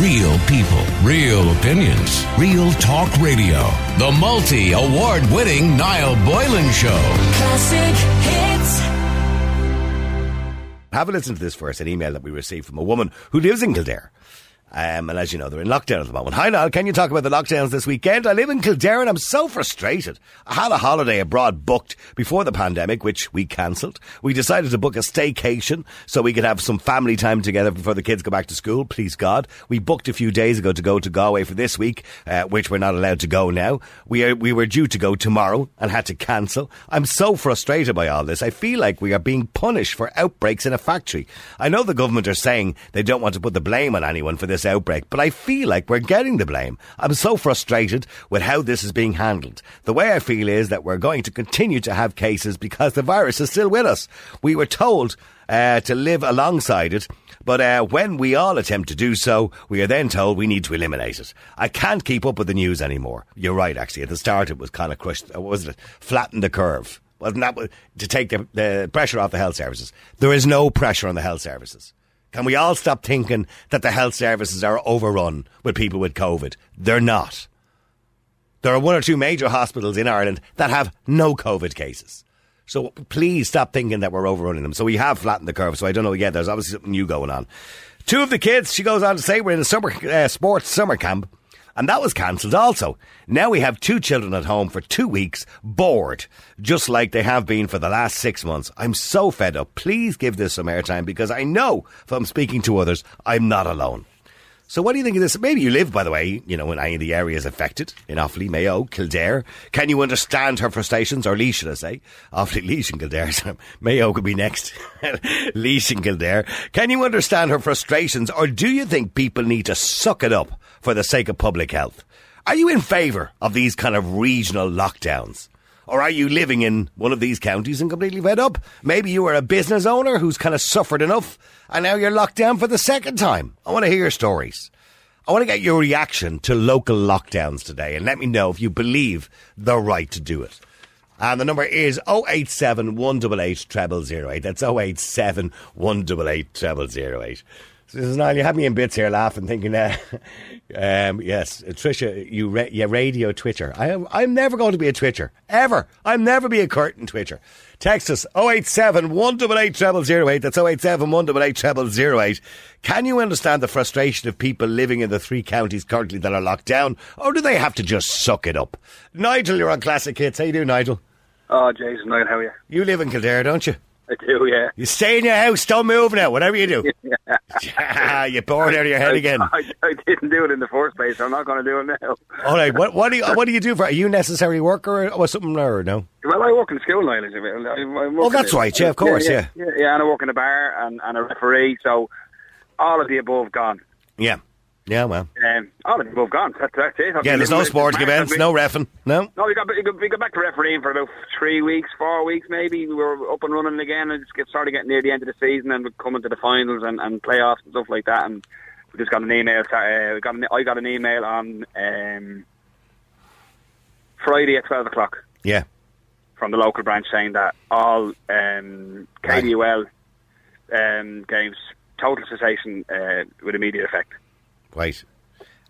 Real people, real opinions, real talk radio. The multi award winning Niall Boylan Show. Classic hits. Have a listen to this first, an email that we received from a woman who lives in Kildare. Um, and as you know, they're in lockdown at the moment. Hi, Niall. Can you talk about the lockdowns this weekend? I live in Kildare and I'm so frustrated. I had a holiday abroad booked before the pandemic, which we cancelled. We decided to book a staycation so we could have some family time together before the kids go back to school. Please God. We booked a few days ago to go to Galway for this week, uh, which we're not allowed to go now. We are, we were due to go tomorrow and had to cancel. I'm so frustrated by all this. I feel like we are being punished for outbreaks in a factory. I know the government are saying they don't want to put the blame on anyone for this outbreak, but I feel like we're getting the blame. I'm so frustrated with how this is being handled. The way I feel is that we're going to continue to have cases because the virus is still with us. We were told uh, to live alongside it. But uh, when we all attempt to do so, we are then told we need to eliminate it. I can't keep up with the news anymore. You're right, actually. At the start, it was kind of crushed. uh, What was it? Flatten the curve. Wasn't that to take the, the pressure off the health services? There is no pressure on the health services. Can we all stop thinking that the health services are overrun with people with COVID? They're not. There are one or two major hospitals in Ireland that have no COVID cases. So please stop thinking that we're overrunning them. So we have flattened the curve. So I don't know. Yeah, there's obviously something new going on. Two of the kids, she goes on to say, were in a summer uh, sports summer camp, and that was cancelled also. Now we have two children at home for two weeks, bored, just like they have been for the last six months. I'm so fed up. Please give this some airtime because I know from speaking to others, I'm not alone. So what do you think of this? Maybe you live, by the way, you know, in any of the areas affected, in Offaly, Mayo, Kildare. Can you understand her frustrations, or Lee, should I say? Offaly, Laois and Kildare. So Mayo could be next. Laois and Kildare. Can you understand her frustrations, or do you think people need to suck it up for the sake of public health? Are you in favour of these kind of regional lockdowns? Or are you living in one of these counties and completely fed up? Maybe you are a business owner who's kind of suffered enough and now you're locked down for the second time. I want to hear your stories. I want to get your reaction to local lockdowns today and let me know if you believe the right to do it. And the number is 087 188 0008. That's 087 188 0008. So this is Niall, you have me in bits here laughing, thinking, that." um, yes, Trisha, you, ra- you radio Twitter. I am, I'm never going to be a Twitcher. Ever. I'll never be a curtain Twitcher. Text us 087 188 0008. That's 087 188 0008. Can you understand the frustration of people living in the three counties currently that are locked down? Or do they have to just suck it up? Nigel, you're on Classic Hits. How you doing, Nigel? Oh, Jason, how are you? You live in Kildare, don't you? I do, yeah. You stay in your house, don't move now, whatever you do. you're bored out of your head again. I, I didn't do it in the first place, so I'm not going to do it now. All right, what, what do you what do you do for? Are you necessary worker or something or no? Well, I work in school, Niall. is it? I- I Oh, that's right, yeah, of course, yeah. Yeah, yeah, and I work in a bar and, and a referee, so all of the above gone. Yeah, yeah, well, Um, all of the above gone. That's, that's it. yeah. There's no sporting events, no refing, no. No, we got, we got we got back to refereeing for about three weeks, four weeks maybe. We were up and running again, and just get started getting near the end of the season, and we're coming to the finals and, and playoffs and stuff like that. And we just got an email. Uh, we got an, I got an email on um, Friday at twelve o'clock Yeah, from the local branch saying that all um, KDUL um, games total cessation uh, with immediate effect. Right.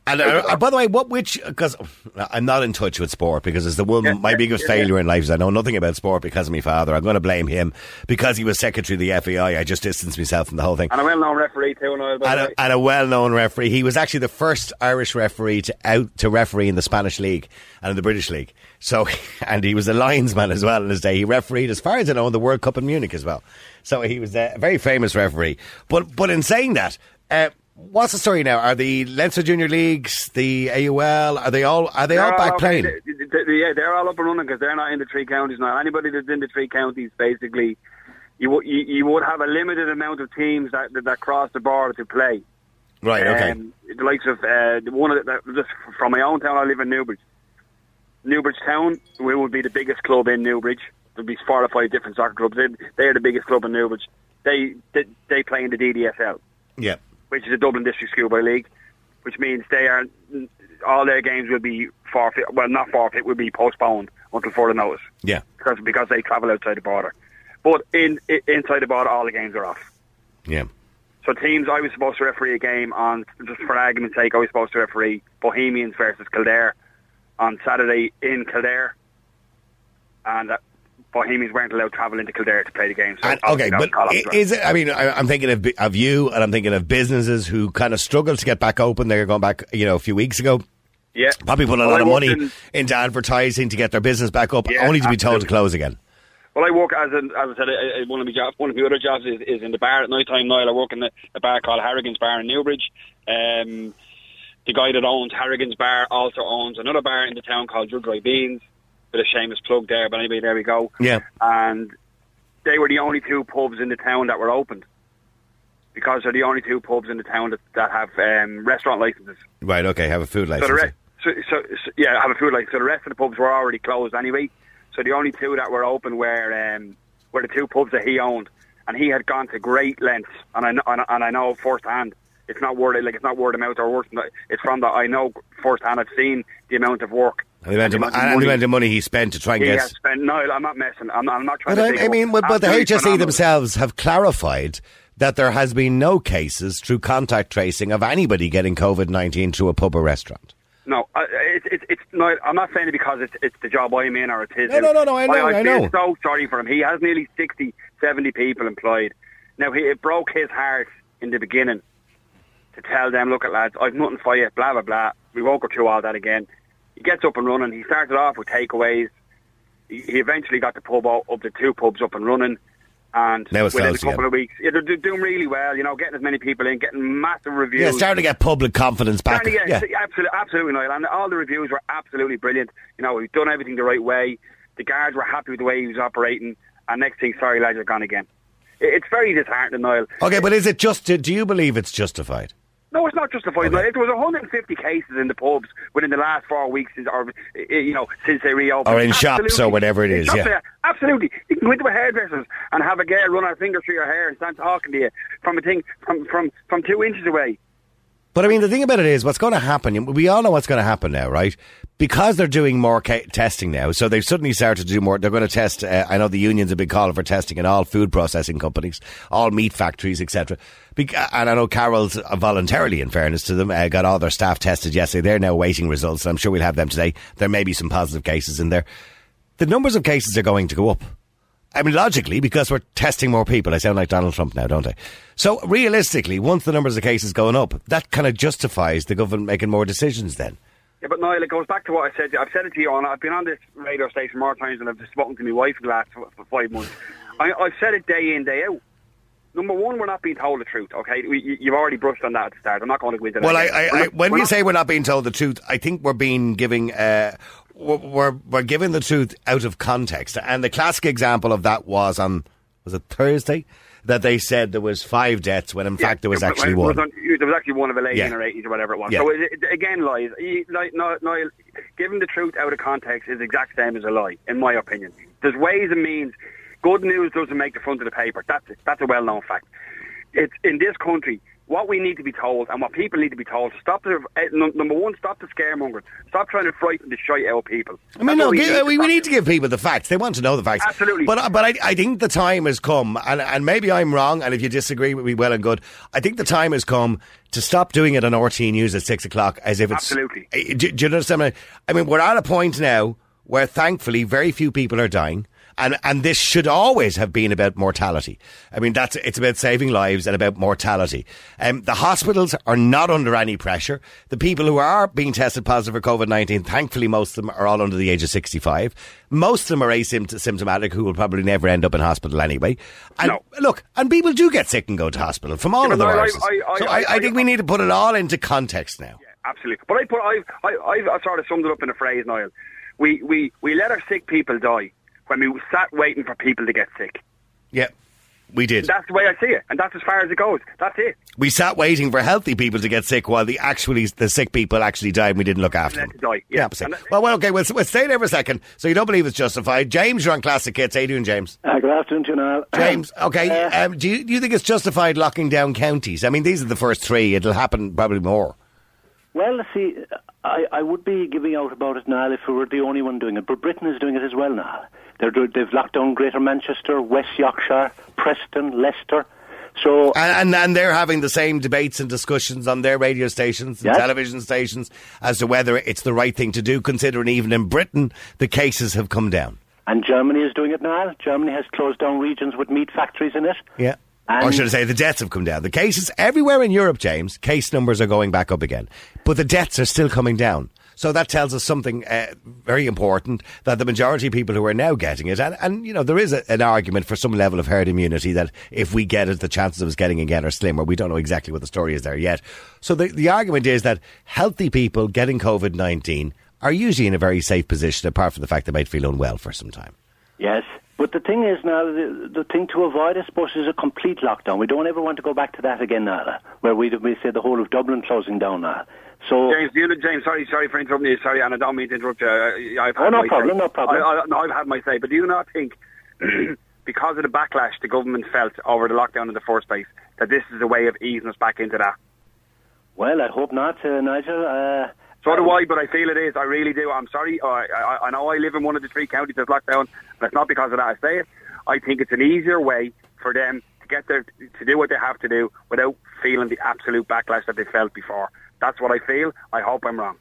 And uh, uh, by the way, what which because I'm not in touch with sport because it's the one Yeah, my yeah, biggest yeah, failure in life is I know nothing about sport because of my father. I'm going to blame him because he was secretary of the FAI. I just distanced myself from the whole thing. And a well-known referee too, Niall. and a, and a well-known referee. He was actually the first Irish referee to out to referee in the Spanish league and in the British league. So, and he was a linesman as well in his day. He refereed, as far as I know, in the World Cup in Munich as well. So he was a very famous referee. But but in saying that. Uh, What's the story now? Are the Leinster Junior Leagues, the AUL, are they all are they all They're back all- playing? they- they- they- yeah, they're all up and running because they're not in the three counties now. Anybody that's in the three counties, basically, you would you, you would have a limited amount of teams that that, that cross the border to play. Right, okay. Um, the likes of uh, one of the, just from my own town, I live in Newbridge. Newbridge Town, we would be the biggest club in Newbridge. There'd be four or five different soccer clubs. They, they're the biggest club in Newbridge. They, they they play in the DDSL yeah. Which is the Dublin District Schoolboy League, which means they are all their games will be forfeit. Well, not forfeit, will be postponed until further notice Yeah. because because they travel outside the border. But in, i inside the border, all the games are off. Yeah. So teams, I was supposed to referee a game on, just for argument's sake, I was supposed to referee Bohemians versus Kildare on Saturday in Kildare, and uh, Bohemians weren't allowed to travel into Kildare to play the game. So And, okay, obviously that was but is it? I mean, I, I'm thinking of, of you, and I'm thinking of businesses who kind of struggled to get back open. They're going back, you know, a few weeks ago. yeah, Probably put a Well, lot of money in- into advertising to get their business back up, Yeah, only to be told to close again. Well, I work as an, as I said, one of my jobs, one of my other jobs is, is in the bar at night time. Niall, I work in a, a bar called Harrigan's Bar in Newbridge. Um, the guy that owns Harrigan's Bar also owns another bar in the town called Your Dry Beans. Bit of shameless plug there, but anyway, there we go. Yeah. And they were the only two pubs in the town that were opened because they're the only two pubs in the town that, that have um, restaurant licenses. Right. Okay. Have a food license. the re- so, so, so yeah, have a food license. So the rest of the pubs were already closed anyway. So the only two that were open were um, were the two pubs that he owned, and he had gone to great lengths. And I know, and, I- and I know firsthand. It's not word like it's not word of mouth or word. It's from that I know firsthand. I've seen the amount of work. And the amount of, of and the money amount of money he spent to try and he get. spent. No, I'm not messing. I'm, I'm not trying. I, I mean, but, but the HSE phenomenal. themselves have clarified that there has been no cases through contact tracing of anybody getting COVID nineteen through a pub or restaurant. No, uh, it's it's it's no. I'm not saying it because it's it's the job I'm in or it's his. No, no, no, no, I know, I, I feel know. so sorry for him. He has nearly 60, 70 people employed. Now he it broke his heart in the beginning to tell them, look at lads, I've nothing for you. Blah blah blah. We won't go through all that again. He gets up and running. He started off with takeaways. He, eventually got the pub up, up to two pubs up and running. And Now it's within a couple again. of weeks, yeah, they're, doing really well. You know, getting as many people in, getting massive reviews. Yeah, starting to get public confidence back. To Yeah. absolutely, absolutely, Niall. And all the reviews were absolutely brilliant. You know, he'd done everything the right way. The guards were happy with the way he was operating. And next thing, sorry, lads, are gone again. It's very disheartening, Niall. Okay, but is it just? Do you believe it's justified? No, it's not justified. Okay. There was 150 cases in the pubs within the last four weeks, since, or eh, you know, since they reopened. Or in shops or whatever it is, yeah. absolutely. You can go into a hairdresser's and have a girl run her finger through your hair and stand talking to you from a thing from from from two inches away. But I mean, the thing about it is, what's going to happen? We all know what's going to happen now, right? Because they're doing more ca- testing now, so they've suddenly started to do more. They're going to test. Uh, I know the unions have been calling for testing in all food processing companies, all meat factories, etc. Bec- and I know Carroll's uh, voluntarily, in fairness to them, uh, got all their staff tested yesterday. They're now waiting results. I'm sure we'll have them today. There may be some positive cases in there. The numbers of cases are going to go up. I mean, logically, because we're testing more people. I sound like Donald Trump now, don't I? So, realistically, once the numbers of cases going up, that kind of justifies the government making more decisions then. Yeah, but Niall, it goes back to what I said. I've said it to you on. I've been on this radio station more times than I've just spoken to my wife in the last f- f- five months. I, I've said it day in, day out. Number one, we're not being told the truth. Okay, we, you- you've already brushed on that at the start. I'm not going to go into that. Well, I. I, not- when we're not- say we're not being told the truth, I think we're being giving, uh, we're, we're, we're giving the truth out of context. And the classic example of that was on, was it Thursday? That they said there was five deaths when in Yeah, fact there was actually it was one. there was actually one of 11 Yeah. or 80s or whatever it was. Yeah. So it, it, again, lies. No, no, giving the truth out of context is the exact same as a lie, in my opinion. There's ways and means. Good news doesn't make the front of the paper. That's it. That's a well-known fact. It's in this country. What we need to be told and what people need to be told to stop the eh, number one, stop the scaremongering. Stop trying to frighten the shite out of people. I mean, no, what gi- we, we need to give people the facts. They want to know the facts. Absolutely. But but I, I think the time has come, and, and maybe I'm wrong, and if you disagree with me, well and good. I think the time has come to stop doing it on RTE News at six o'clock as if it's. Absolutely. Eh, Do, do you understand? I mean, we're at a point now where thankfully very few people are dying. And, and this should always have been about mortality. I mean, that's, it's about saving lives and about mortality. Um, the hospitals are not under any pressure. The people who are being tested positive for COVID-19, thankfully most of them are all under the age of 65. Most of them are asymptomatic who will probably never end up in hospital anyway. And No. look, and people do get sick and go to hospital from all of the but I- I- viruses. I- I- so I, I, I- think we need to put it all into context now. Yeah, Absolutely. But I put I've I, I've, I've sort of summed it up in a phrase, Niall. We we we let our sick people die when we sat waiting for people to get sick. Yeah, we did. That's the way I see it, and that's as far as it goes. That's it. we sat waiting for healthy people to get sick while the actually the sick people actually died and we didn't look after Let them. die, yeah. so- And- well, well, okay, we'll, we'll stay there for a second. So you don't believe it's justified. James, you're on Classic Hits. How you doing, James? Uh, good afternoon to you, Niall. James, okay. Uh, um, do, you, do you think it's justified locking down counties? I mean, these are the first three. It'll happen probably more. Well, see, I, I would be giving out about it, now if we were the only one doing it. But Britain is doing it as well, now. They're, they've locked down Greater Manchester, West Yorkshire, Preston, Leicester. So And, and and they're having the same debates and discussions on their radio stations and Yes. television stations as to whether it's the right thing to do, considering even in Britain the cases have come down. and Germany is doing it now. Germany has closed down regions with meat factories in it. Yeah. And- or should I say the deaths have come down. The cases everywhere in Europe, James, case numbers are going back up again. But the deaths are still coming down. So that tells us something uh, very important that the majority of people who are now getting it, and, and you know, there is a, an argument for some level of herd immunity that if we get it, the chances of us getting it again are slimmer. We don't know exactly what the story is there yet. So the, the argument is that healthy people getting COVID 19 are usually in a very safe position, apart from the fact they might feel unwell for some time. Yes. But the thing is now, the, the thing to avoid, I suppose, is a complete lockdown. We don't ever want to go back to that again now, where we, we say the whole of Dublin closing down now. So, James, you know, James, sorry, sorry for interrupting you. Sorry, and I don't mean to interrupt you. I, I've Oh, no problem, say. no problem. I, I, no, I've had my say. But do you not think, because of the backlash the government felt over the lockdown in the first place, that this is a way of easing us back into that? well, I hope not, uh, Nigel. Uh, So do I, but I feel it is. I really do. I'm sorry. I, I, I know I live in one of the three counties that's locked down, but it's not because of that. I say it. I think it's an easier way for them to get their to do what they have to do without feeling the absolute backlash that they felt before. That's what I feel. I hope I'm wrong.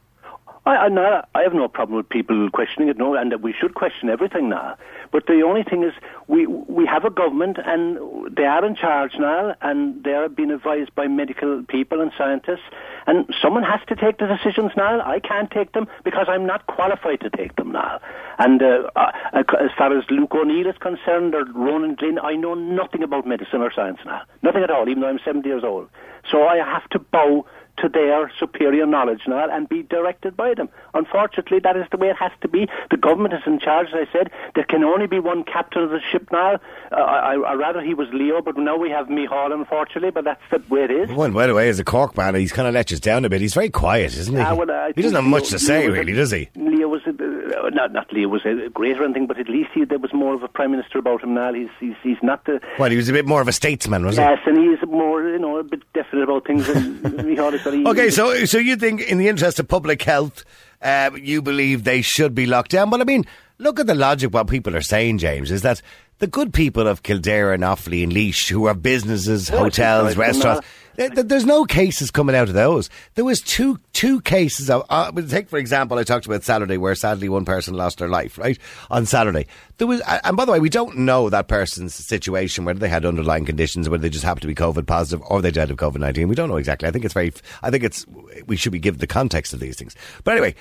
I, I, no, I have no problem with people questioning it, no, and that we should question everything now. But the only thing is, we we have a government, and they are in charge now, and they are being advised by medical people and scientists, and someone has to take the decisions now. I can't take them because I'm not qualified to take them now. And uh, uh, as far as Luke O'Neill is concerned, or Ronan Glynn, I know nothing about medicine or science now, nothing at all, even though I'm 70 years old. So I have to bow to their superior knowledge now and be directed by them. Unfortunately, that is the way it has to be. The government is in charge, as I said. There can only be one captain of the ship now. Uh, I, I rather he was Leo, but now we have Micheál, unfortunately, but that's the way it is. Well, by the way, as a Cork man, he's kind of let us down a bit. He's very quiet, isn't he? Ah, well, he doesn't have much Leo- to say, was a- really, does he? Leo was, a, uh, not, not Leo was a great or anything, but at least he, there was more of a prime minister about him now. He's, he's, he's not the... Well, he was a bit more of a statesman, was Yes, he? Yes, and he's more, you know, a bit definite about things. And Micheál is Okay, so so you think, in the interest of public health, uh, you believe they should be locked down? But I mean, look at the logic. What people are saying, James, is that the good people of Kildare and Offaly and Laois, who have businesses, hotels, restaurants. Th- th- There's no cases coming out of those. There was two two cases of. Uh, take for example, I talked about Saturday, where sadly one person lost their life. Right on Saturday, there was. And by the way, we don't know that person's situation, whether they had underlying conditions, whether they just happened to be COVID positive, or they died of COVID nineteen. We don't know exactly. I think it's very. I think it's. We should be given the context of these things. But anyway,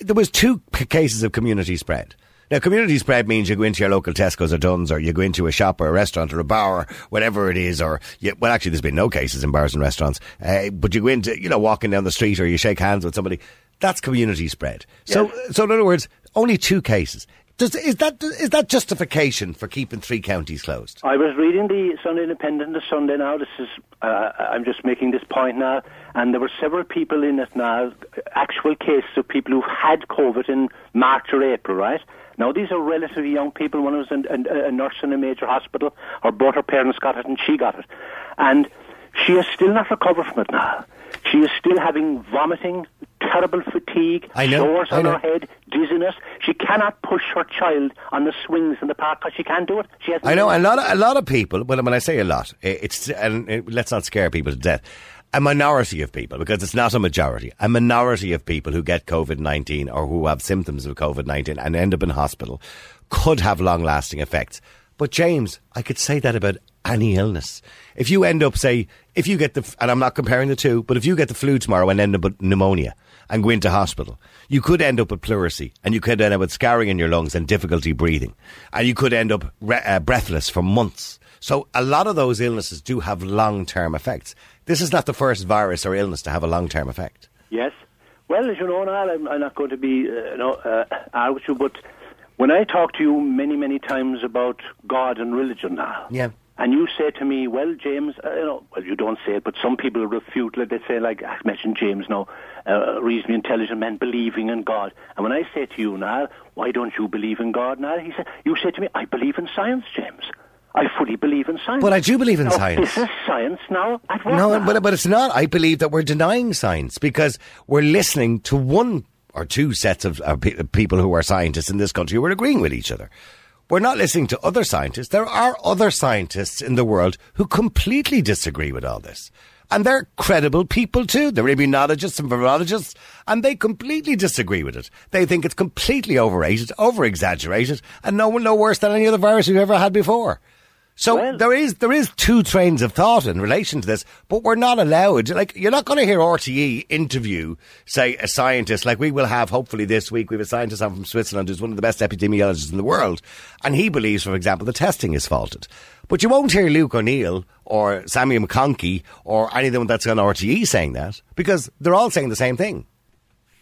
there was two cases of community spread. Now, community spread means you go into your local Tesco's or Dunnes, or you go into a shop or a restaurant or a bar or whatever it is, or you, well, actually, there's been no cases in bars and restaurants, uh, but you go into, you know, walking down the street or you shake hands with somebody. That's community spread. So, so in other words, only two cases. Does, is that is that justification for keeping three counties closed? I was reading the Sunday Independent this Sunday now. This is, uh, I'm just making this point now, and there were several people in it now, actual cases of people who've had COVID in March or April, right? Now, these are relatively young people. One was an, an, a nurse in a major hospital, Her both her parents got it and she got it. And she is still not recovered from it now. She is still having vomiting, terrible fatigue, I know, sores I on know. her head, dizziness. She cannot push her child on the swings in the park because she can't do it. She has I know a lot. Of, a lot of people. Well, when I say a lot, it's and it, let's not scare people to death. A minority of people, because it's not a majority. A minority of people who get COVID nineteen or who have symptoms of COVID nineteen and end up in hospital could have long lasting effects. But James, I could say that about any illness. If you end up, say, if you get the, and I'm not comparing the two, but if you get the flu tomorrow and end up with pneumonia and go into hospital, you could end up with pleurisy and you could end up with scarring in your lungs and difficulty breathing. And you could end up re- uh, breathless for months. So a lot of those illnesses do have long term effects. This is not the first virus or illness to have a long term effect. Yes. Well, as you know, Niall, I'm, I'm not going to be, uh, you know, uh, argue with you, but when I talk to you many, many times about God and religion now, Yeah. and you say to me, well, James, uh, you know, well, you don't say it, but some people refute, like they say, like I mentioned James now, uh, reasonably intelligent men believing in God. And when I say to you, Niall, why don't you believe in God, Niall? He said, you say to me, I believe in science, James. I fully believe in science. But I do believe in Now, science. This is science now No, now. but, but it's not. I believe that we're denying science because we're listening to one or two sets of uh, pe- people who are scientists in this country who are agreeing with each other. we're not listening to other scientists. There are other scientists in the world who completely disagree with all this. And they're credible people too. They're immunologists and virologists, and they completely disagree with it. They think it's completely overrated, over exaggerated, and no one no worse than any other virus we've ever had before. So Well- there is there is two trains of thought in relation to this, but we're not allowed. Like you're not going to hear RTE interview, say, a scientist like we will have hopefully this week. We have a scientist on from Switzerland who's one of the best epidemiologists in the world, and he believes, for example, the testing is faulted. But you won't hear Luke O'Neill or Sammy McConkey or anyone that's on RTE saying that because they're all saying the same thing.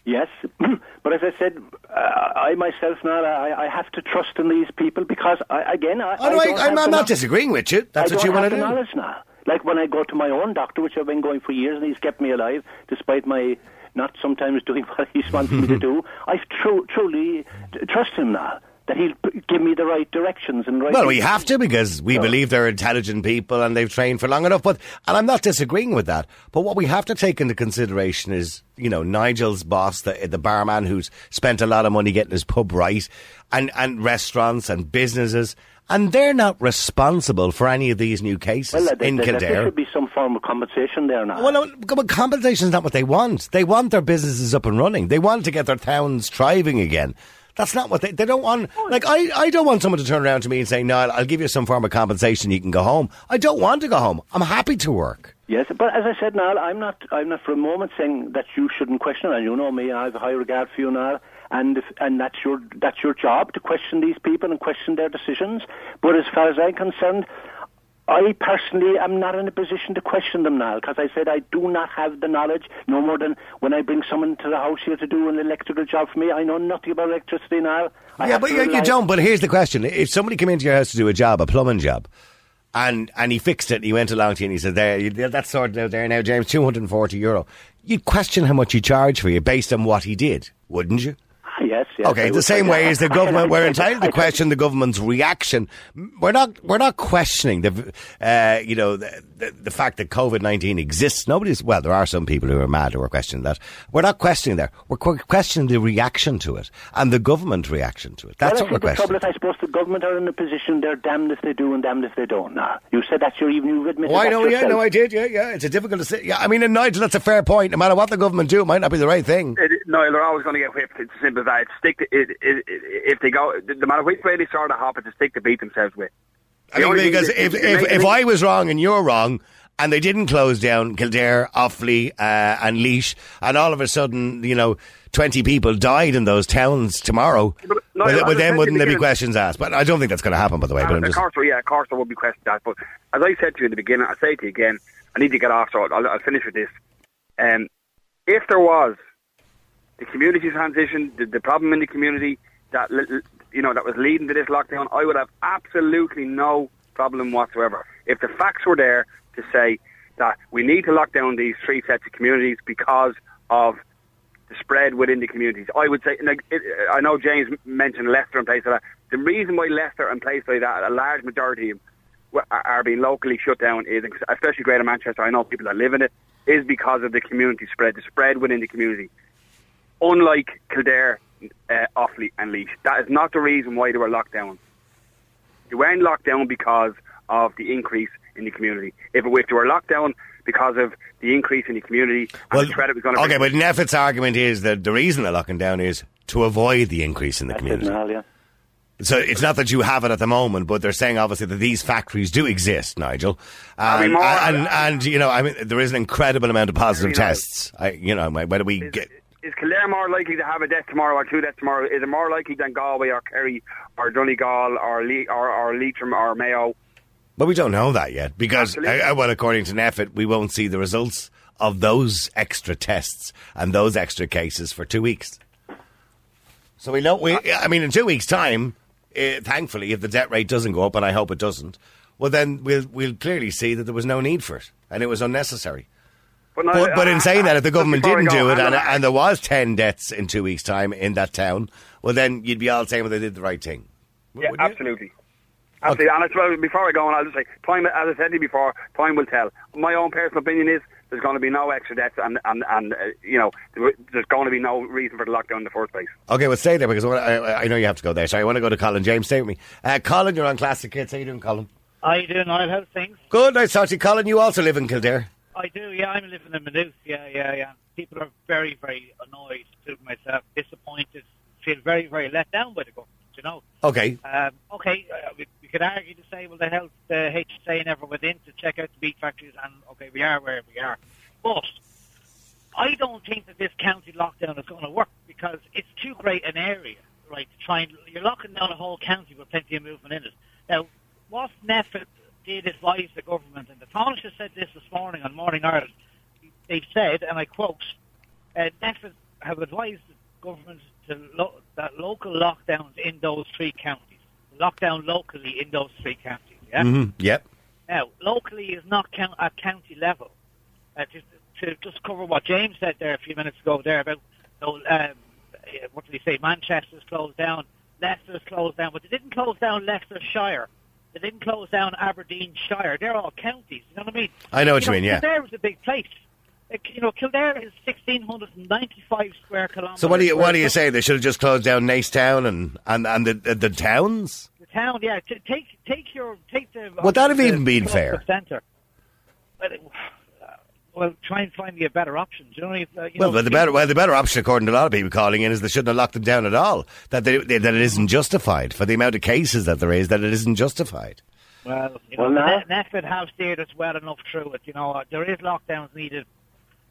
Yes, but as I said, uh, I myself now I, I have to trust in these people because I, again I, Oh, no, I, don't I'm, have I'm not disagreeing with you. That's what you want to do. knowledge now. Like when I go to my own doctor, which I've been going for years, and he's kept me alive despite my not sometimes doing what he's wanted me to do. I tru- truly trust him now that he'll give me the right directions and right. Well, we have to because we believe they're intelligent people and they've trained for long enough. But and I'm not disagreeing with that. But what we have to take into consideration is, you know, Nigel's boss, the the barman who's spent a lot of money getting his pub right, and and restaurants and businesses, and they're not responsible for any of these new cases Well, there, in there, there should be some form of compensation there now. Well, no, compensation is not what they want. They want their businesses up and running. They want to get their towns thriving again. That's not what they. They don't want. Like I, I don't want someone to turn around to me and say, "No, I'll, give you some form of compensation. You can go home." I don't want to go home. I'm happy to work. Yes, but as I said, Niall, I'm not. I'm not for a moment saying that you shouldn't question. And you know me, I have a high regard for you, Niall, and if, and that's your that's your job to question these people and question their decisions. But as far as I'm concerned, I personally am not in a position to question them now because I said I do not have the knowledge, no more than when I bring someone to the house here to do an electrical job for me. I know nothing about electricity now. I yeah, but you, you don't. But here's the question: If somebody came into your house to do a job, a plumbing job, and and he fixed it, and he went along to you and he said, "There, you- that's sorted out there now, James. Two hundred and forty euro." You'd question how much he charged for you based on what he did, wouldn't you? Yes, yes. Okay, I the same way as the government, we're entitled to question the government's reaction. We're not, we're not questioning the, uh, you know, the, the, the fact that COVID nineteen exists. Nobody's. Well, there are some people who are mad who are questioning that. We're not questioning that. We're questioning the reaction to it and the government reaction to it. That's well, I what we're think the trouble is, I suppose the government are in a position they're damned if they do and damned if they don't. Now, you said that you're even you've admitted Oh, I that know. Yeah, yourself. no, I did. Yeah, yeah. It's a difficult to say. Yeah, I mean, and Nigel, that's a fair point. No matter what the government do, it might not be the right thing. It, no, they're always going to get whipped. It's as simple as that. It's stick to, it, it, it, if they go, no matter which way they start a hop, it's a stick to beat themselves with. I mean, because if, if, if I was wrong and you're wrong, and they didn't close down Kildare, Offaly, uh, and Laois, and all of a sudden, you know, 20 people died in those towns tomorrow, But, no, well, well, then wouldn't there be questions asked? But I don't think that's going to happen, by the way. But I'm of just, course, yeah, of course, there will be questions asked. But as I said to you in the beginning, I say to you again, I need to get off, so I'll, I'll finish with this. Um, if there was the community transition, the, the problem in the community that you know that was leading to this lockdown, I would have absolutely no problem whatsoever. If the facts were there to say that we need to lock down these three sets of communities because of the spread within the communities. I would say, I know James mentioned Leicester and places like that. The reason why Leicester and places like that, a large majority are being locally shut down, is especially Greater Manchester. I know people that live in it, is because of the community spread, the spread within the community. Unlike Kildare, uh, Offaly, and Laois, that is not the reason why they were locked down. They were in lockdown because of the increase in the community. If, if they were locked down because of the increase in the community and well, the threat it was going to okay, but NPHET's argument is that the reason they're locking down is to avoid the increase in the That's community. Niall, yeah. So it's not that you have it at the moment, but they're saying obviously that these factories do exist, Nigel. I And, mean, more- and, and, you know, I mean, there is an incredible amount of positive You know, tests. I, you know, whether we is, get. Is Kildare more likely to have a death tomorrow or two deaths tomorrow? Is it more likely than Galway or Kerry or Donegal or Le- or, or Leitrim or Mayo? But we don't know that yet because, Absolutely. uh, well, according to NPHET, we won't see the results of those extra tests and those extra cases for two weeks. So we know. We, I mean, in two weeks' time, uh, thankfully, if the debt rate doesn't go up, and I hope it doesn't, well, then we'll we'll clearly see that there was no need for it and it was unnecessary. But, no, But, but in uh, saying that, if the government didn't do it and, and there was 10 deaths in two weeks' time in that town, well, then you'd be all saying well, they did the right thing. yeah, Wouldn't absolutely. Absolutely. And it's, well, before I go on, I'll just say, time, as I said to you before, time will tell. My own personal opinion is there's going to be no extra deaths, and and and uh, you know there's going to be no reason for the lockdown in the first place. Okay, well, stay there because I, wanna- I, I know you have to go there. Sorry, I want to go to Colin. James, stay with me. Uh, Colin, you're on Classic Hits. How are you doing, Colin? I do know how things. Good, nice to talk to you. Colin, you also live in Kildare. I do, yeah. I'm living in Maynooth. Yeah, yeah, yeah. People are very, very annoyed, including myself, disappointed, feel very, very let down by the government. You know. Okay. Um, okay, uh, we, we could argue to say, well, the health, the HSA never went in to check out the beef factories, and okay, we are where we are. But I don't think that this county lockdown is going to work because it's too great an area, right? To try and you're locking down a whole county with plenty of movement in it. Now, what NPHET did advise the government, the Taoiseach said this this morning on Morning Ireland. They've said, and I quote, uh, NPHET have advised the government to lo- that local lockdowns in those three counties, lockdown locally in those three counties. Yeah. Mm-hmm. Yep. Now, locally is not count- at county level. Uh, to, to just cover what James said there a few minutes ago there about, um, what did he say? Manchester's closed down, Leicester's closed down, but they didn't close down Leicestershire. They didn't close down Aberdeenshire. They're all counties. You know what I mean? I know what you know, mean, yeah. Kildare was a big place. Uh, You know, Kildare is 1,695 square kilometres. So what do you what do you say? They should have just closed down Naas town and and and the the, the towns. The town, yeah. T- take take your take the. Would that have the even been fair? Centre. But, it- uh, well, try and find me a better option. Do you know? If, uh, you Well, know, but the better well the better option, according to a lot of people calling in, is they shouldn't have locked them down at all. That they, they that it isn't justified for the amount of cases that there is. That it isn't justified. Well, you know, Well, now- Ne- NPHET have steered us well enough through it. You know, uh, there is lockdowns needed.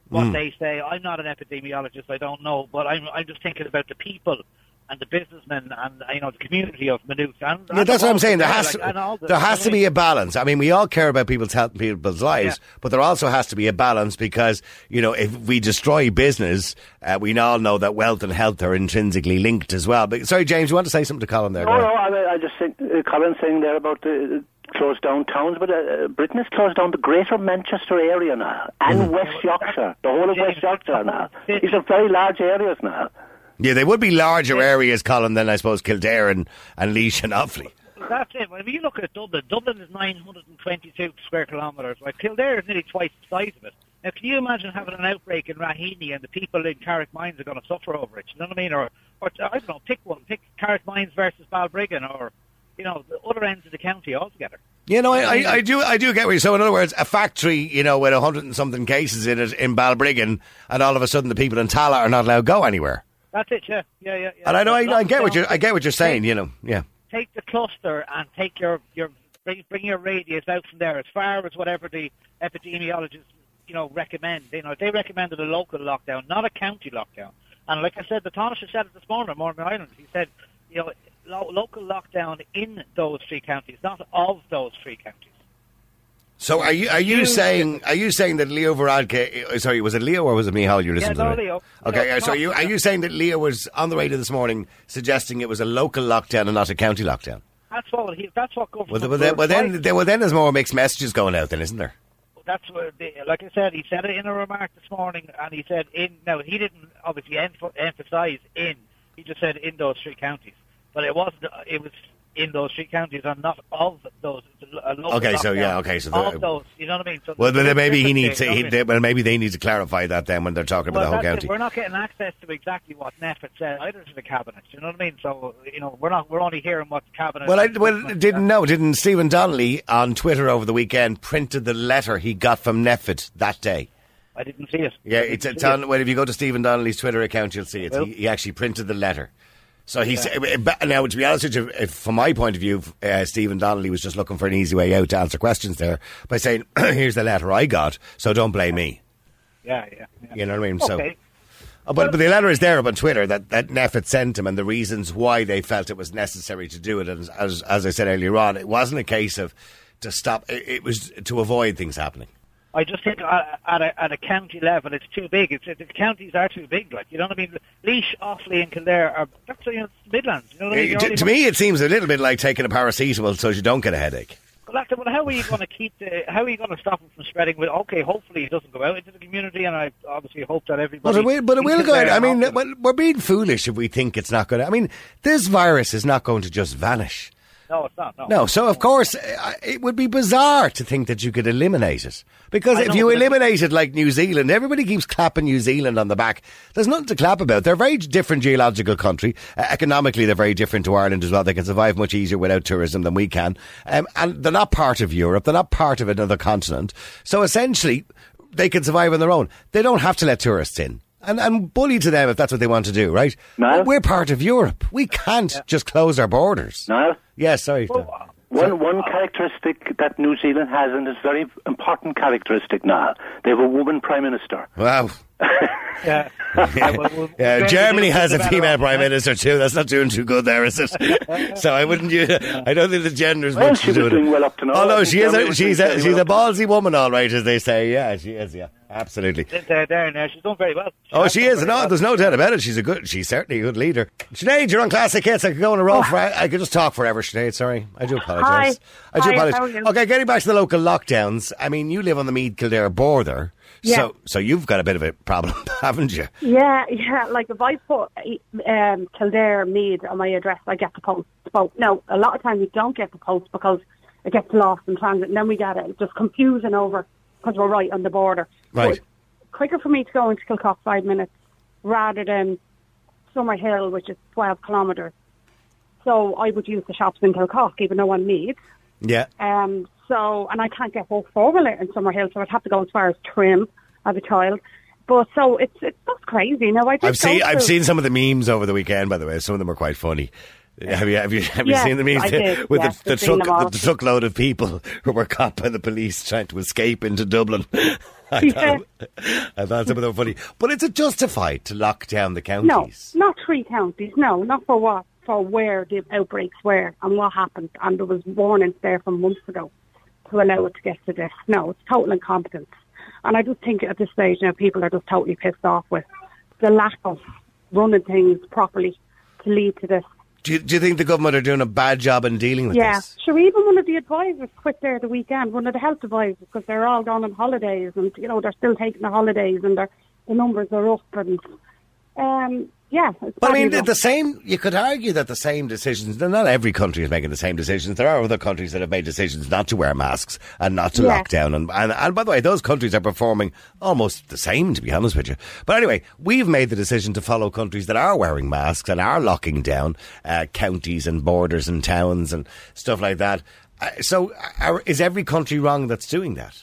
What Hmm. they say, I'm not an epidemiologist, I don't know, but I'm I'm just thinking about the people and the businessmen and uh, you know the community of Maynooth. And, Yeah, and that's what I'm saying. There has like, and all to, the- there has to be a balance. I mean, we all care about people's health, and people's lives, Yeah. but there also has to be a balance because you know if we destroy business, uh, we all know that wealth and health are intrinsically linked as well. But sorry, James, you want to say something to Colin there? No, no. I, I just think uh, Colin's saying there about the uh, closed down towns, but uh, Britain has closed down the Greater Manchester area now and Mm-hmm. West Yorkshire, the whole of West Yorkshire now. whole city. These are very large areas now. Yeah, they would be larger areas, Colin, than I suppose Kildare and, and Laois and Offaly. That's it. When you look at Dublin, Dublin is 922 square kilometres. Like Kildare is nearly twice the size of it. Now, can you imagine having an outbreak in Raheny and the people in Carrickmines are going to suffer over it? You know what I mean? Or, or I don't know, pick one. Pick Carrickmines versus Balbriggan, or you know, the other ends of the county altogether. You know, I, I, I do I do get what you're So in other words, a factory, you know, with a hundred and something cases in it in Balbriggan, and all of a sudden the people in Tallaght are not allowed to go anywhere. That's it. Yeah, yeah, yeah. yeah. And I know I, I get what you're I get what you're saying. You know, yeah. take the cluster and take your your bring, bring your radius out from there as far as whatever the epidemiologists you know recommend. You know they recommended a local lockdown, not a county lockdown. And like I said, the Taoiseach said it this morning on Morning Ireland. He said, you know, lo- local lockdown in those three counties, not of those three counties. So are you are you saying are you saying that Leo Varadkar? uh, Sorry, was it Leo or was it Micheál? You listened Yeah, to no, me? Leo. Okay, Leo, uh, so are you are you saying that Leo was on the radio this morning suggesting it was a local lockdown and not a county lockdown? That's what he, that's what Well, government. th- well, then, well, then, there- well, then there's more mixed messages going out, then, isn't there? that's what, they, like I said, he said it in a remark this morning, and he said in. Now he didn't obviously emph- emphasize in. He just said in those three counties, but it wasn't. It was in those three counties and not of those. Uh, local Okay, so, yeah, okay, so the- of those. You know what I mean? So Well, maybe he needs to. He, know what I they, well, maybe they need to clarify that then when they're talking about the whole that's it. county. We're not getting access to exactly what NPHET said either to the cabinet. You know what I mean? So you know, we're not. We're only hearing what the cabinet. Well, I well didn't know. Didn't Stephen Donnelly on Twitter over the weekend printed the letter he got from NPHET that day? I didn't see it. Yeah, it's, it's see it. Well, if you go to Stephen Donnelly's Twitter account, you'll see it. Well- He, he actually printed the letter. So he's now. To be honest with you, if, from my point of view, uh, Stephen Donnelly was just looking for an easy way out to answer questions there by saying, "Here's the letter I got, so don't blame me." Yeah, yeah. yeah. You know what I mean? So. Okay. Uh, But, but the letter is there up on Twitter that, that NPHET sent him and the reasons why they felt it was necessary to do it. And as, as I said earlier on, it wasn't a case of to stop, it, it was to avoid things happening. I just think at, at, a, at a county level, it's too big. It's, the counties are too big. Like you know what I mean? Laois, Offaly, and Kildare are that's you know Midlands. You know what I mean? Uh, to, to me, it seems a little bit like taking a paracetamol so you don't get a headache. Well, after, well, how are you going to keep the? How are you going to stop it from spreading? With okay, hopefully it doesn't go out into the community, and I obviously hope that everybody. But it will, but it will go. Out. I mean, we're being foolish if we think it's not going to. I mean, this virus is not going to just vanish. No, it's not. No. No, so of course uh, it would be bizarre to think that you could eliminate it. Because I if you eliminate it like New Zealand, everybody keeps clapping New Zealand on the back. There's nothing to clap about. They're a very different geological country. Uh, economically, they're very different to Ireland as well. They can survive much easier without tourism than we can. Um, and they're not part of Europe. They're not part of another continent. So essentially, they can survive on their own. They don't have to let tourists in. And, and bully to them if that's what they want to do, right? No. We're part of Europe. We can't just close our borders. Now, Yes, sorry. one, one characteristic that New Zealand has, and it's a very important characteristic now, they have a woman prime minister. Wow. Yeah. yeah, well, well, Yeah, Germany has a female prime minister too. That's not doing too good there, is it? so I wouldn't use. I don't think the gender's Well, much to do with doing it. well up to now. Oh I no, she is. A, she's a she's well a up ballsy woman, all right, as they say. Yeah, she is. Yeah, absolutely. There, there now. She's done very well. Oh, she is. very No, well. there's no doubt about it. She's a good. She's certainly a good leader. Sinead, you're on classic hits. I could go on a roll oh. for. I, I could just talk forever, Sinead. Sorry, I do apologise. Hi. I do Hi, apologise. how are you? Okay, getting back to the local lockdowns. I mean, you live on the Meath Kildare border, Yeah. so so you've got a bit of a problem, haven't you? Yeah, yeah. Like if I put um, Kildare Meath on my address, I get the post. But no, a lot of times we don't get the post because it gets lost in transit, and then we get it. It's just confusing over because we're right on the border. Right. But quicker for me to go into Kilcock five minutes rather than Summerhill, which is twelve kilometres. So I would use the shops in Kilcock, even though I'm Meath. Yeah. Um, so, and I can't get Hope Four in Summerhill, so I'd have to go as far as Trim as a child. But so it's it's just crazy. Now I I've seen I've seen some of the memes over the weekend. By the way, some of them are quite funny. Have you have you have you seen the memes did, with yes, the, the truck the, truckload of people who were caught by the police trying to escape into Dublin? I, Yeah. thought, I thought some of them were funny, but is it justified to lock down the counties. No, not three counties. No, not for what? For where the outbreaks were and what happened. And there was warnings there from months ago to allow it to get to this. No, it's total incompetence. And I just think at this stage now people are just totally pissed off with the lack of running things properly to lead to this. Do you, do you think the government are doing a bad job in dealing with Yeah, this? Yeah, sure. Even one of the advisors quit there the weekend. One of the health advisors because they're all gone on holidays, and you know they're still taking the holidays, and their the numbers are up, and um, yeah. But I mean, the, same. You could argue that the same decisions. Not every country is making the same decisions. There are other countries that have made decisions not to wear masks and not to Yeah. lock down. And, and and by the way, those countries are performing almost the same. To be honest with you, but anyway, we've made the decision to follow countries that are wearing masks and are locking down uh, counties and borders and towns and stuff like that. Uh, so, are, is every country wrong that's doing that,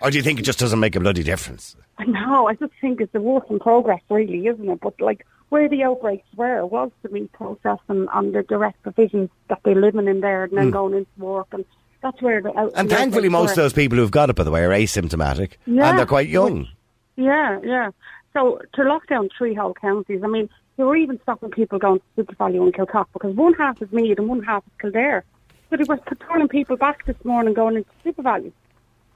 or do you think it just doesn't make a bloody difference? No, I just think it's a work in progress, really, isn't it? But like where the outbreaks were was the meat process and, the direct provisions that they're living in there and then hmm. going into work, and that's where the out-. And the thankfully, most of those people who've got it, by the way, are asymptomatic Yeah. and they're quite young. Yeah, yeah. So to lock down three whole counties, I mean, they were even stopping people going to SuperValu and Kilcock because one half is Meath and one half is Kildare. So they were patrolling people back this morning going into SuperValu.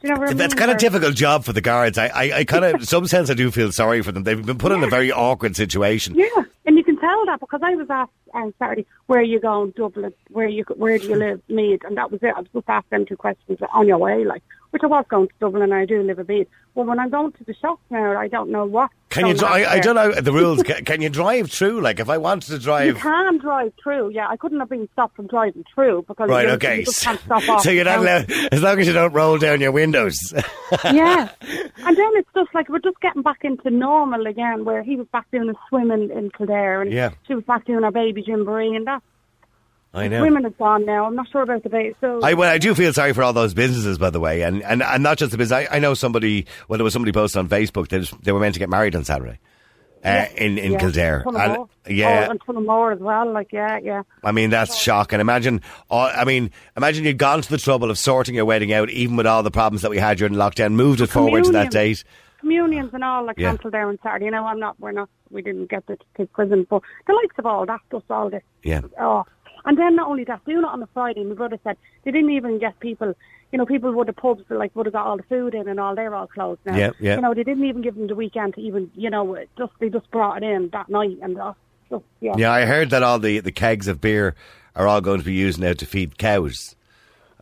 You know That's kind of difficult job for the guards. I, I, I kind of, some sense, I do feel sorry for them. They've been put in a very awkward situation. Yeah, and you can tell that because I was asked on Saturday where are you going, Dublin, where you where do you live, Meath, and that was it. I was just asked them two questions on your way, like which I was going to Dublin and I do live in Meath. Well, when I'm going to the shop now, I don't know what. Can you? Dri- I, I don't know the rules. Can, can you drive through? Like, if I wanted to drive, You can drive through, yeah. I couldn't have been stopped from driving through because right? you, Okay. you just can't stop off. so you're not allowed, as long as you don't roll down your windows. yeah. And then it's just like we're just getting back into normal again, where he was back doing his swimming in Kildare, and Yeah. she was back doing her baby jamboree, and that I know. Women is gone now. I'm not sure about the baby. So I well, I do feel sorry for all those businesses, by the way, and and, and not just the business. I, I know somebody. Well, there was somebody posted on Facebook. that they were meant to get married on Saturday. Uh, in in yeah. Kildare, And- yeah, oh, and Tullamore as well. Like, yeah, yeah. I mean, that's shocking. Imagine, all, I mean, imagine you'd gone to the trouble of sorting your wedding out, even with all the problems that we had during lockdown, moved it forward to that date. Communions and all like Yeah. cancelled there on Saturday. You know, I'm not. We're not. We didn't get the kids prison, but the likes of all that, just all this. Yeah. Oh, and then not only that, doing it on a Friday. My brother said they didn't even get people. You know, people would have pubs like would have got all the food in and all. They're all closed now. Yeah, yeah. You know, they didn't even give them the weekend to even. You know, just they just brought it in that night and uh, just yeah. Yeah, I heard that all the, the kegs of beer are all going to be used now to feed cows.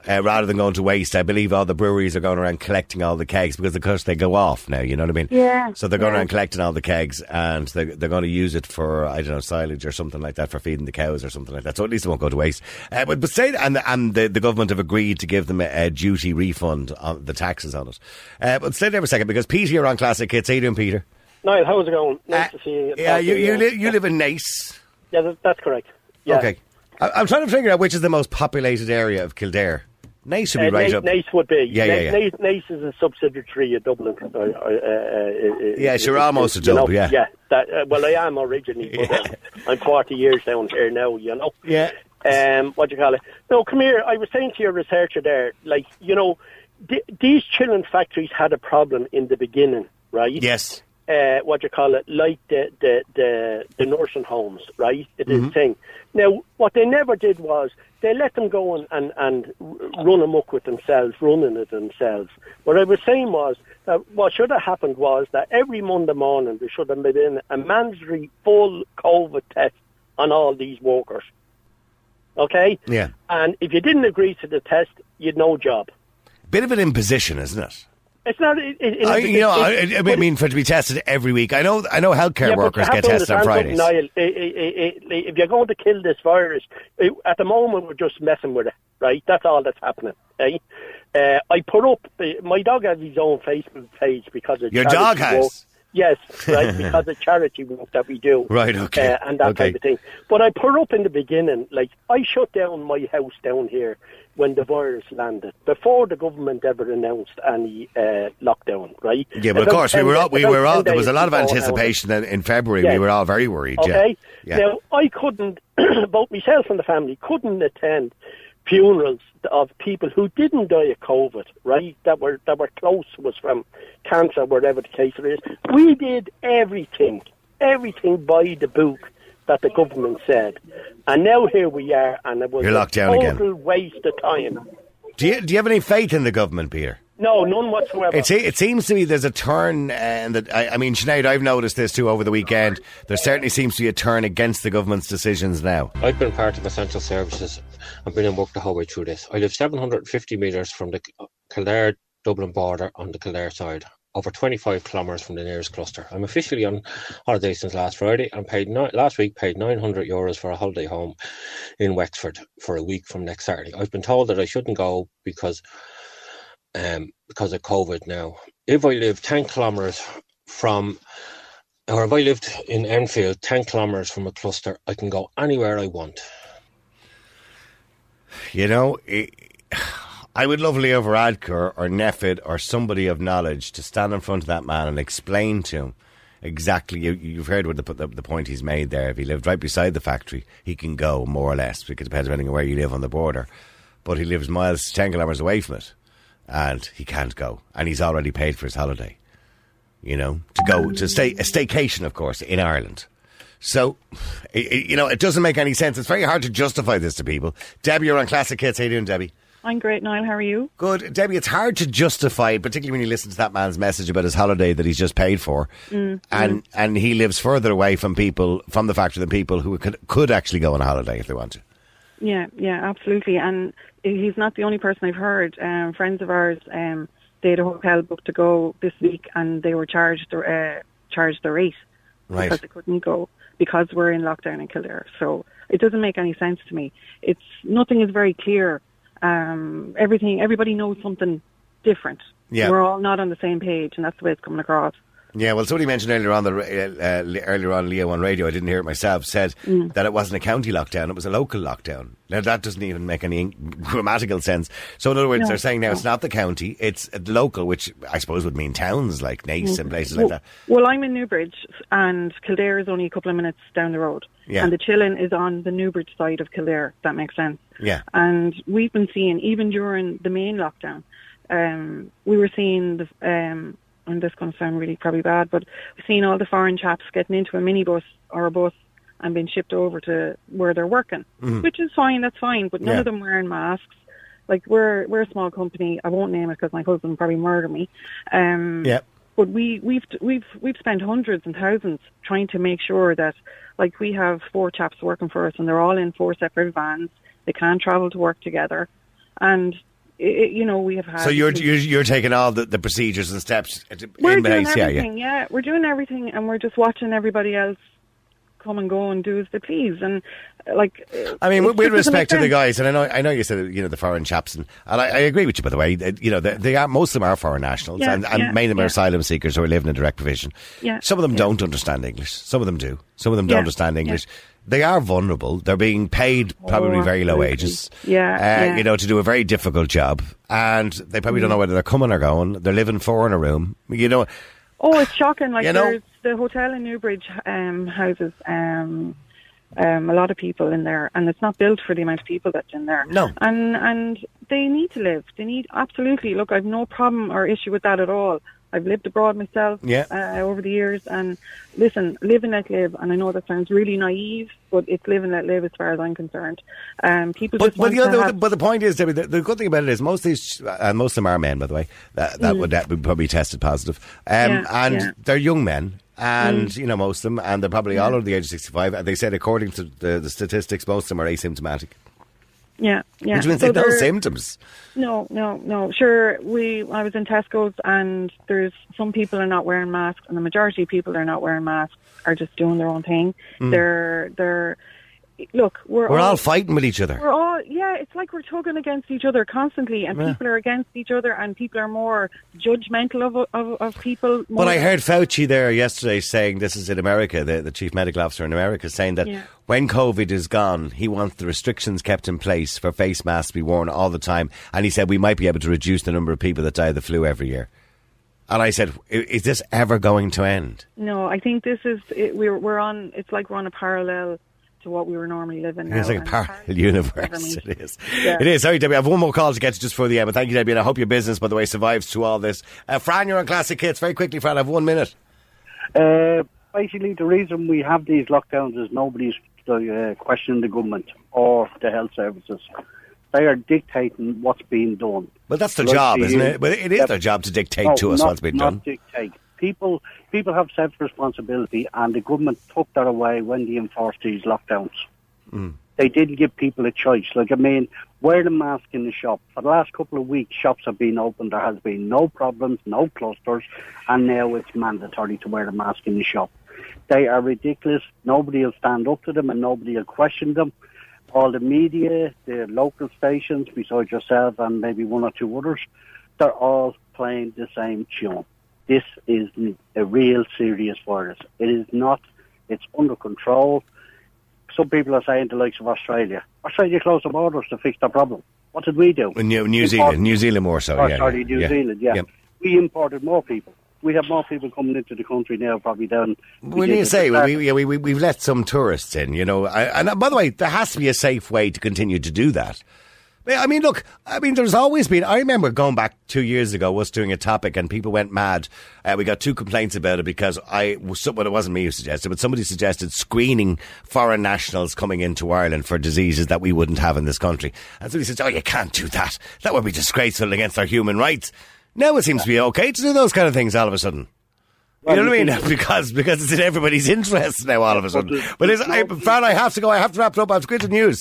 Uh, rather than going to waste. I believe all the breweries are going around collecting all the kegs because, of course, they go off now. You know what I mean? Yeah, So they're going yeah. around collecting all the kegs, and they're, they're going to use it for I don't know silage or something like that for feeding the cows or something like that. So at least it won't go to waste. Uh, but but say and and the, the government have agreed to give them a, a duty refund on the taxes on it. Uh, but stay there for a second because Peter, you're on Classic Hits. How you doing, Peter? Niall, how's it going? Nice Uh, to see you. Yeah, you you, li- you live in Naas. Yeah, that's correct. Yeah. Okay. I, I'm trying to figure out which is the most populated area of Kildare. Naas should be Uh, right Naas, up. Naas would be. Yeah, yeah, yeah. Naas, Naas is a subsidiary of Dublin. Uh, uh, uh, uh, Yeah, sure, uh, almost a you know, yeah. Yeah, that, uh, well, I am originally, but um, I'm 40 years down here now, you know. Yeah. Um, what do you call it? No, come here. I was saying to your researcher there, like, you know, th- these children factories had a problem in the beginning, right? Yes. Uh, what you call it, like the the the, the nursing homes, right? It Mm-hmm. is thing. Now, what they never did was they let them go and, and, and run amok with themselves, running it themselves. What I was saying was that what should have happened was that every Monday morning there should have been a mandatory full COVID test on all these workers. Okay? Yeah. And if you didn't agree to the test, you'd no job. Bit of an imposition, isn't it? It's not. It, it, I, you know, I, I mean, for it to be tested every week. I know, I know, healthcare Yeah, workers get tested on Fridays. Niall. If you're going to kill this virus, at the moment we're just messing with it, right? That's all that's happening. Right? Uh, I put up. My dog has his own Facebook page because of Your dog has? work. Yes, right, because of charity work that we do. Right, okay, Uh, and that okay. type of thing. But I put up in the beginning, like, I shut down my house down here when the virus landed, before the government ever announced any uh, lockdown, right? Yeah, but of course we were all, we were all there was a lot of anticipation in, in February. Yeah. We were all very worried. Okay. Yeah. Now I couldn't, both myself and the family couldn't attend funerals of people who didn't die of COVID, right? That were that were close to us from cancer, whatever the case it is. We did everything, everything by the book that the government said, and now here we are, and it was You're locked down a again. total waste of time. Do you do you have any faith in the government, Peter? No, none whatsoever. It, se- it seems to me there's a turn, uh, and that I, I mean, Sinead, I've noticed this too over the weekend. There certainly seems to be a turn against the government's decisions now. I've been part of essential services. I've been in work the whole way through this. I live 750 metres from the Kildare Dublin border on the Kildare side, over 25 kilometres from the nearest cluster. I'm officially on holiday since last Friday and paid ni- last week paid 900 euros for a holiday home in Wexford for a week from next Saturday. I've been told that I shouldn't go because um, because of COVID now. If I live 10 kilometres from or if I lived in Enfield, 10 kilometres from a cluster, I can go anywhere I want. You know, i I would love Leo Varadkar or NPHET or somebody of knowledge to stand in front of that man and explain to him exactly. You, you've heard what the, the, the point he's made there. If he lived right beside the factory, he can go more or less because it depends on where you live on the border. But he lives miles, ten kilometres away from it, and he can't go, and he's already paid for his holiday. You know, to go to stay a staycation, of course, in Ireland. So, i i you know, it doesn't make any sense. It's very hard to justify this to people. Debbie, you're on Classic Hits. How you doing, Debbie? I'm great, Niall. How are you? Good. Debbie, it's hard to justify, particularly when you listen to that man's message about his holiday that he's just paid for. Mm, and and he lives further away from people, from the factory than people who could, could actually go on a holiday if they want to. Yeah, yeah, absolutely. And he's not the only person I've heard. Um, friends of ours, um, they had a hotel booked to go this week, and they were charged uh, charged the rate Right. because they couldn't go because we're in lockdown in Kildare. So it doesn't make any sense to me. It's nothing is very clear. Um, everything, everybody knows something different. Yeah. we're all not on the same page, and that's the way it's coming across. Yeah, well, somebody mentioned earlier on the uh, uh, earlier on Leo on radio. I didn't hear it myself. Said Mm. that it wasn't a county lockdown; it was a local lockdown. Now that doesn't even make any grammatical sense. So in other words, No, they're saying now no. it's not the county; it's local, which I suppose would mean towns like Naas and places like that. Well, I'm in Newbridge, and Kildare is only a couple of minutes down the road. Yeah. And the Chilling is on the Newbridge side of Kildare. if That makes sense. Yeah. And we've been seeing, even during the main lockdown, um, we were seeing the. Um, and this is going to sound really probably bad, but we've seen all the foreign chaps getting into a minibus or a bus and being shipped over to where they're working, Mhm. which is fine. That's fine, but none Yeah. of them wearing masks. Like we're we're a small company. I won't name it because my husband would probably murder me. Um, Yeah. but we we've we've we've spent hundreds and thousands trying to make sure that like we have four chaps working for us and they're all in four separate vans. They can't travel to work together, and i i you know, we have had. So you're you're, you're taking all the, the procedures and steps we're in doing place, yeah, yeah. everything. Yeah, we're doing everything, and we're just watching everybody else come and go and do as they please. And uh, like, uh, I mean, with, with respect to the guys, and I know, I know you said you know the foreign chaps, and, and I, I agree with you. By the way, you know they, they are most of them are foreign nationals, Yeah, and, and yeah, many of them are asylum seekers who are living in direct provision. Yeah, Some of them yeah. don't understand English. Some of them do. Some of them don't Yeah, understand yeah. English. They are vulnerable. They're being paid probably Oh, very low wages. Yeah, uh, yeah. Mm. you know, to do a very difficult job, and they probably don't know whether they're coming or going. They're living four in a room. You know, Oh, it's shocking! Like You know- there's the hotel in Newbridge um, houses um, um, a lot of people in there, and it's not built for the amount of people that's in there. No. and and they need to live. They need absolutely. Look, I've no problem or issue with that at all. I've lived abroad myself Yeah. uh, over the years, and listen, live and let live. And I know that sounds really naive, but it's live and let live as far as I'm concerned. Um, people But just but the, other, have, but the point is, Debbie, the, the good thing about it is most of these, and most of them are men, by the way, that, that would that would probably tested positive, um, Mm. Yeah, and yeah. Mm. they're young men. And you know most of them, and they're probably all over the age of sixty-five. And they said, according to the, the statistics, most of them are asymptomatic, yeah, yeah. which means So no symptoms. No, no, no. Sure, we. I was in Tesco's, and there's some people are not wearing masks, and the majority of people are not wearing masks are just doing their own thing. They're, they're. Look, we're. We're all fighting with each other. We're all, yeah. It's like we're tugging against each other constantly, and Yeah. people are against each other, and people are more judgmental of of, of people. But I heard Fauci there yesterday saying this is in America, the, the chief medical officer in America, saying that Yeah. when COVID is gone, he wants the restrictions kept in place for face masks to be worn all the time. And he said we might be able to reduce the number of people that die of the flu every year. And I said, is this ever going to end? No, I think this is it, we're we're on. It's like we're on a parallel to what we were normally living. It's like a parallel parallel universe. It is. Yeah. It is. Sorry, Debbie. I have one more call to get to just for the end. But thank you, Debbie. And I hope your business, by the way, survives through all this. Uh, Fran, you're on Classic Hits. Very quickly, Fran. I have one minute. Uh, basically, the reason we have these lockdowns is nobody's uh, questioning the government or the health services. They are dictating what's being done. Well, that's their Like job, the- isn't it? But it is Yep. their job to dictate No, to us not- what's been not done. Dictate. People, people have self responsibility, and the government took that away when they enforced these lockdowns. Mm. They didn't give people a choice. Like I mean, wear the mask in the shop. For the last couple of weeks, shops have been open. There has been no problems, no clusters, and now it's mandatory to wear the mask in the shop. They are ridiculous. Nobody will stand up to them, and nobody will question them. All the media, the local stations, besides yourself and maybe one or two others, they're all playing the same tune. This is a real serious virus. It is not. It's under control. Some people are saying the likes of Australia. Australia closed the borders to fix the problem. What did we do? New, New Zealand, New Zealand more so. Oh, yeah, sorry, yeah, New yeah. Zealand, yeah. Yeah. We imported more people. We have more people coming into the country now, probably than. did you say we, we, we, we've let some tourists in, you know. I, and uh, by the way, there has to be a safe way to continue to do that. I mean, look, I mean, there's always been. I remember going back two years ago, us doing a topic, and people went mad. Uh, we got two complaints about it because I, well, it wasn't me who suggested, but somebody suggested screening foreign nationals coming into Ireland for diseases that we wouldn't have in this country. And somebody said, "Oh, you can't do that. That would be disgraceful against our human rights." Now it seems to be okay to do those kind of things all of a sudden. You know what I mean? Because because it's in everybody's interest now all of a sudden. But it's, I, Fran, I have to go. I have to wrap it up. I've quit news.